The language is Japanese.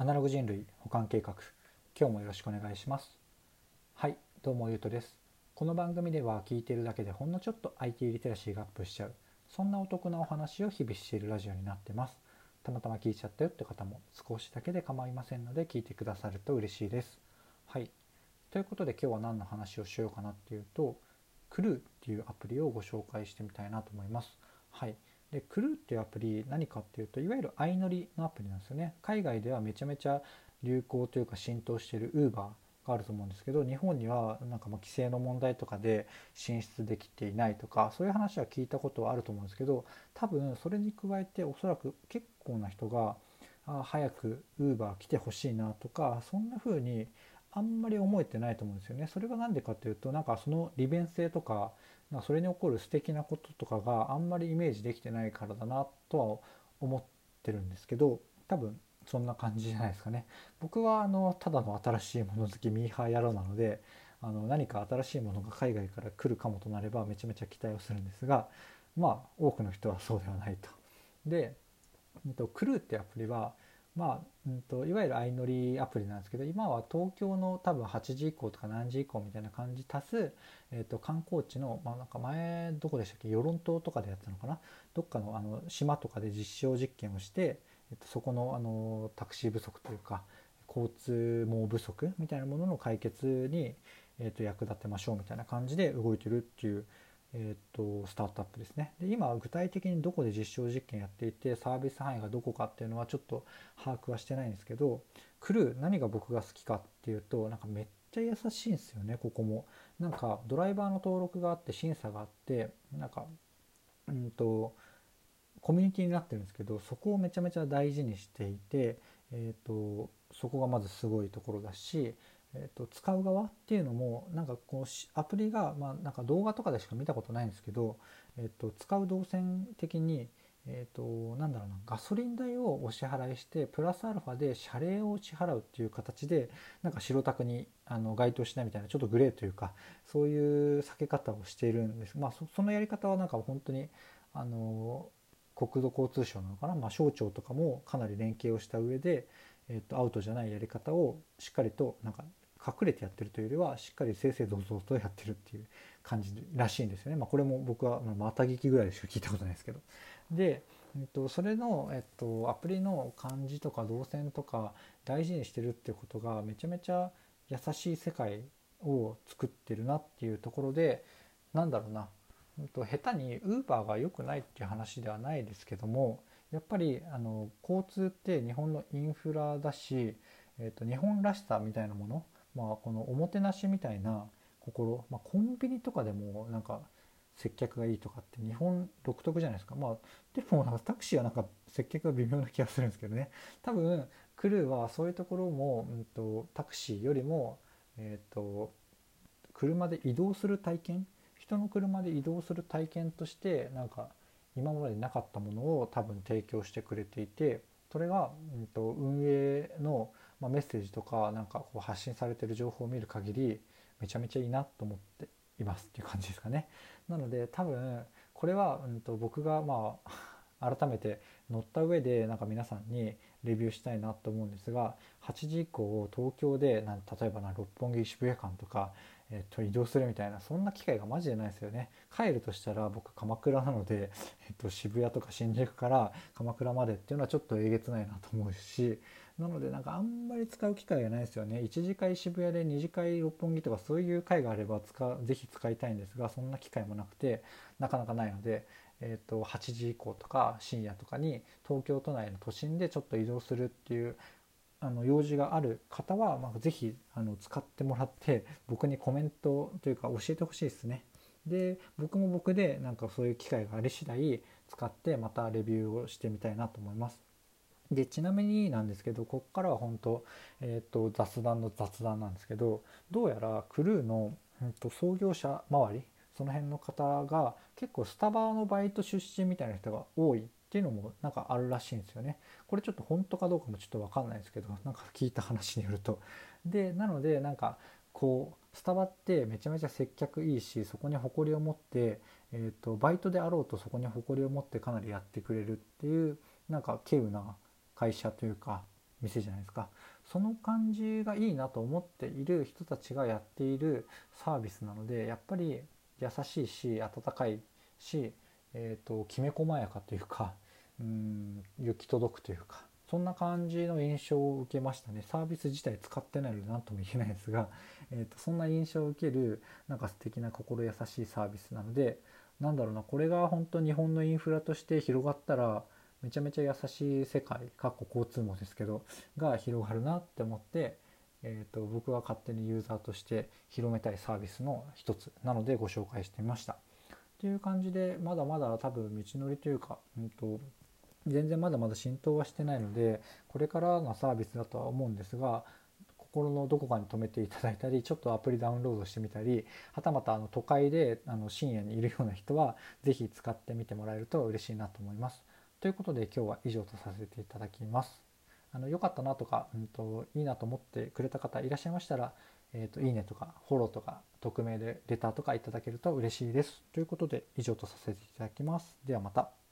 アナログ人類保管計画。今日もよろしくお願いします。はいどうもゆうとです。この番組では聞いているだけでほんのちょっと IT リテラシーがアップしちゃう。そんなお得なお話を日々しているラジオになってます。たまたま聞いちゃったよって方も少しだけで構いませんので聞いてくださると嬉しいです。はい。ということで今日は何の話をしようかなっていうとクルーっていうアプリをご紹介してみたいなと思います。はい。でクルーっていうアプリ何かっていうといわゆる相乗りのアプリなんですよね。海外ではめちゃめちゃ流行というか浸透してる Uber があると思うんですけど日本にはなんかま規制の問題とかで進出できていないとかそういう話は聞いたことはあると思うんですけど多分それに加えておそらく結構な人があ早く Uber 来てほしいなとかそんな風にあんまり思えてないと思うんですよね。それが何でかっていうとなんかその利便性とかまそれに起こる素敵なこととかがあんまりイメージできてないからだなとは思ってるんですけど多分そんな感じじゃないですかね。僕はあのただの新しいもの好きミーハー野郎なのであの何か新しいものが海外から来るかもとなればめちゃめちゃ期待をするんですがまあ多くの人はそうではないと。で、えっと、クルーってアプリはまあ、うんと、いわゆる相乗りアプリなんですけど今は東京の多分8時以降とか何時以降みたいな感じ足す、えーと、観光地の、まあ、なんか前どこでしたっけ？与論島とかでやったのかな？どっかのあの島とかで実証実験をして、えーと、そこのあのタクシー不足というか交通網不足みたいなものの解決に、えー、と役立てましょうみたいな感じで動いてるっていうえーと、スタートアップですね。で今具体的にどこで実証実験やっていてサービス範囲がどこかっていうのはちょっと把握はしてないんですけどクルー何が僕が好きかっていうとなんかめっちゃ優しいんですよねここも。なんかドライバーの登録があって審査があってなんかうんとコミュニティになってるんですけどそこをめちゃめちゃ大事にしていて、えーとそこがまずすごいところだしえーと、使う側っていうのもなんかこうアプリが、まあ、なんか動画とかでしか見たことないんですけど、えーと、使う動線的に、えーと、なんだろうなガソリン代をお支払いしてプラスアルファで謝礼を支払うっていう形でなんか白タクにあの該当しないみたいなちょっとグレーというかそういう避け方をしているんです。まあそのやり方はなんか本当にあの国土交通省なのかな、まあ、省庁とかもかなり連携をした上で、えー、とアウトじゃないやり方をしっかりとなんか隠れてやってるというよりはしっかり正々堂々とやってるっていう感じらしいんですよね。まあ、これも僕はまた聞きぐらいしか聞いたことないですけど。で、えっと、それの、えっと、アプリの感じとか動線とか大事にしてるっていうことがめちゃめちゃ優しい世界を作ってるなっていうところでなんだろうな、えっと、下手にウーバーが良くないっていう話ではないですけどもやっぱりあの交通って日本のインフラだし、えっと、日本らしさみたいなものまあ、このおもてなしみたいな心、まあ、コンビニとかでもなんか接客がいいとかって日本独特じゃないですか。まあでもなんかタクシーはなんか接客が微妙な気がするんですけどね。多分クルーはそういうところも、うんと、タクシーよりも、えーと、車で移動する体験人の車で移動する体験としてなんか今までなかったものを多分提供してくれていてそれが、うんと運営のまあ、メッセージとかなんかこう発信されてる情報を見る限りめちゃめちゃいいなと思っていますっていう感じですかね。なので多分これは、うん、と僕がまあ改めて乗った上でなんか皆さんにレビューしたいなと思うんですが8時以降東京でな例えばな六本木渋谷間とか、えっと、移動するみたいなそんな機会がマジでないですよね帰るとしたら僕鎌倉なので、えっと、渋谷とか新宿から鎌倉までっていうのはちょっとえげつないなと思うしなのでなんかあんまり使う機会がないですよね1次会渋谷で2次会六本木とかそういう会があれば使ぜひ使いたいんですがそんな機会もなくてなかなかないので、えー、と8時以降とか深夜とかに東京都内の都心でちょっと移動するっていうあの用事がある方は、まあ、ぜひあの使ってもらって僕にコメントというか教えてほしいですね。で僕も僕でなんかそういう機会があり次第使ってまたレビューをしてみたいなと思います。でちなみになんですけどここからは本当、えーと、雑談の雑談なんですけどどうやらクルーの、えーと、創業者周りその辺の方が結構スタバのバイト出身みたいな人が多いっていうのもなんかあるらしいんですよね。これちょっと本当かどうかもちょっと分かんないですけどなんか聞いた話によると。でなのでなんかこうスタバってめちゃめちゃ接客いいしそこに誇りを持って、えーとバイトであろうとそこに誇りを持ってかなりやってくれるっていうなんか稀有な会社というか店じゃないですか。その感じがいいなと思っている人たちがやっているサービスなのでやっぱり優しいし温かいし、えーと、きめ細やかというかうん行き届くというかそんな感じの印象を受けましたね。サービス自体使ってないので何とも言えないですが、えーと、そんな印象を受けるなんか素敵な心優しいサービスなのでなんだろうなこれが本当日本のインフラとして広がったらめちゃめちゃ優しい世界かっこ交通網ですけどが広がるなって思って、えーと、僕が勝手にユーザーとして広めたいサービスの一つなのでご紹介してみました。という感じでまだまだ多分道のりというか、うんと、全然まだまだ浸透はしてないのでこれからのサービスだとは思うんですが心のどこかに留めていただいたりちょっとアプリダウンロードしてみたりはたまたあの都会であの深夜にいるような人は是非使ってみてもらえると嬉しいなと思います。ということで今日は以上とさせていただきます。あの良かったなとか、うんと、いいなと思ってくれた方いらっしゃいましたら、えーと、いいねとかフォローとか匿名でレターとかいただけると嬉しいです。ということで以上とさせていただきます。ではまた。